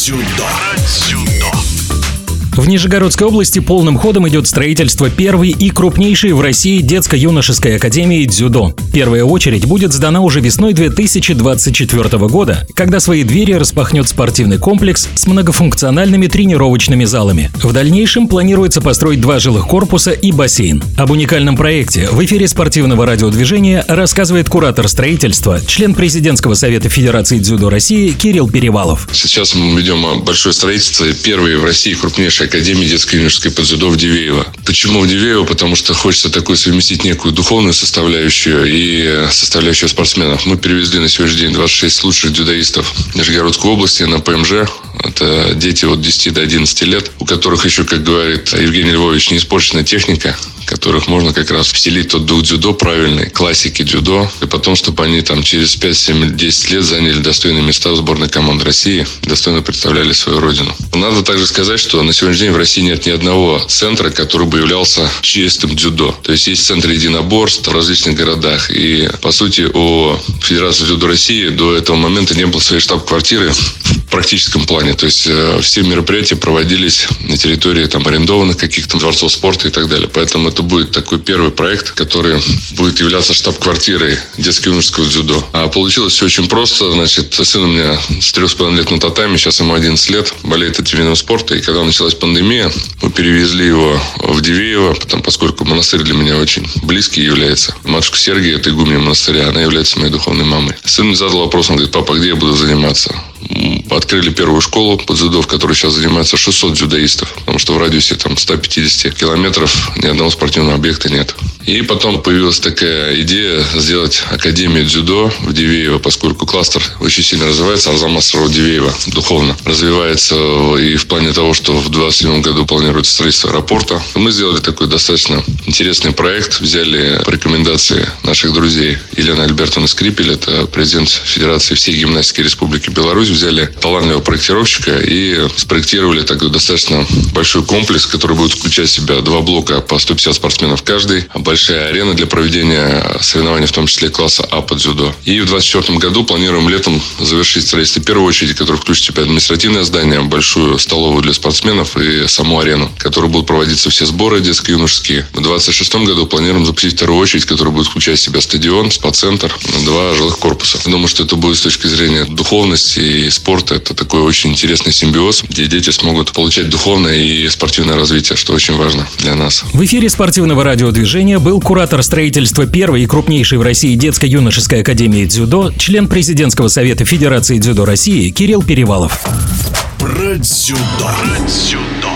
Дзюдо. Дзюдо. В Нижегородской области полным ходом идет строительство первой и крупнейшей в России детско-юношеской академии дзюдо. Первая очередь будет сдана уже весной 2024 года, когда свои двери распахнет спортивный комплекс с многофункциональными тренировочными залами. В дальнейшем планируется построить два жилых корпуса и бассейн. Об уникальном проекте в эфире спортивного радиодвижения рассказывает куратор строительства, член президентского совета Федерации дзюдо России Кирилл Перевалов. Сейчас мы ведем большое строительство, первые в России крупнейшая Академии детско-юношеской подзюдо в Дивеево. Почему в Дивеево? Потому что хочется такой совместить некую духовную составляющую и составляющую спортсменов. Мы перевезли на сегодняшний день 26 лучших дзюдоистов Нижегородской области на ПМЖ. Это дети от 10 до 11 лет, у которых еще, как говорит Евгений Львович, не испорчена техника, которых можно как раз вселить тот дух дзюдо правильный, классики дзюдо, и потом, чтобы они там через 5, 7, 10 лет заняли достойные места в сборной команд России, достойно представляли свою родину. Надо также сказать, что на сегодняшний день в России нет ни одного центра, который бы являлся чистым дзюдо. То есть есть центры единоборств в различных городах. И, по сути, у Федерации дзюдо России до этого момента не было своей штаб-квартиры практическом плане. То есть э, все мероприятия проводились на территории там арендованных каких-то дворцов спорта и так далее. Поэтому это будет такой первый проект, который будет являться штаб-квартирой детско-юношеского дзюдо. А получилось все очень просто. Значит, сын у меня с трех с половиной лет на татами, сейчас ему 11 лет, болеет этим видом спорта. И когда началась пандемия, мы перевезли его в Дивеево, потому, поскольку монастырь для меня очень близкий является. Матушка Сергия, это игуменя монастыря, она является моей духовной мамой. Сын мне задал вопрос, он говорит, папа, где я буду заниматься? Открыли первую школу по дзюдо, в которой сейчас занимается 600 дзюдоистов, потому что в радиусе там 150 километров ни одного спортивного объекта нет. И потом появилась такая идея сделать Академию дзюдо в Дивеево, поскольку кластер очень сильно развивается, Арзамас Дивеева духовно развивается и в плане того, что в 2027 году планируется строительство аэропорта. Мы сделали такой достаточно интересный проект, взяли по рекомендации наших друзей Елена Альбертовна Скрипель, это президент Федерации всей гимнастики Республики Беларусь, взяли талантливого проектировщика и спроектировали такой достаточно большой комплекс, который будет включать в себя два блока по 150 спортсменов каждый, большая арена для проведения соревнований, в том числе класса А по дзюдо. И в 2024 году планируем летом завершить строительство первой очереди, который включит в себя административное здание, большую столовую для спортсменов и саму арену, в которой будут проводиться все сборы детско-юношеские. В 2026 году планируем запустить вторую очередь, которая будет включать в себя стадион, спа-центр, два жилых корпуса. Думаю, что это будет с точки зрения духовности и спорта. Это такой очень интересный симбиоз, где дети смогут получать духовное и спортивное развитие, что очень важно для нас. В эфире спортивного радиодвижения был куратор строительства первой и крупнейшей в России детско-юношеской академии дзюдо, член президентского совета Федерации дзюдо России Кирилл Перевалов. Про дзюдо. Про дзюдо.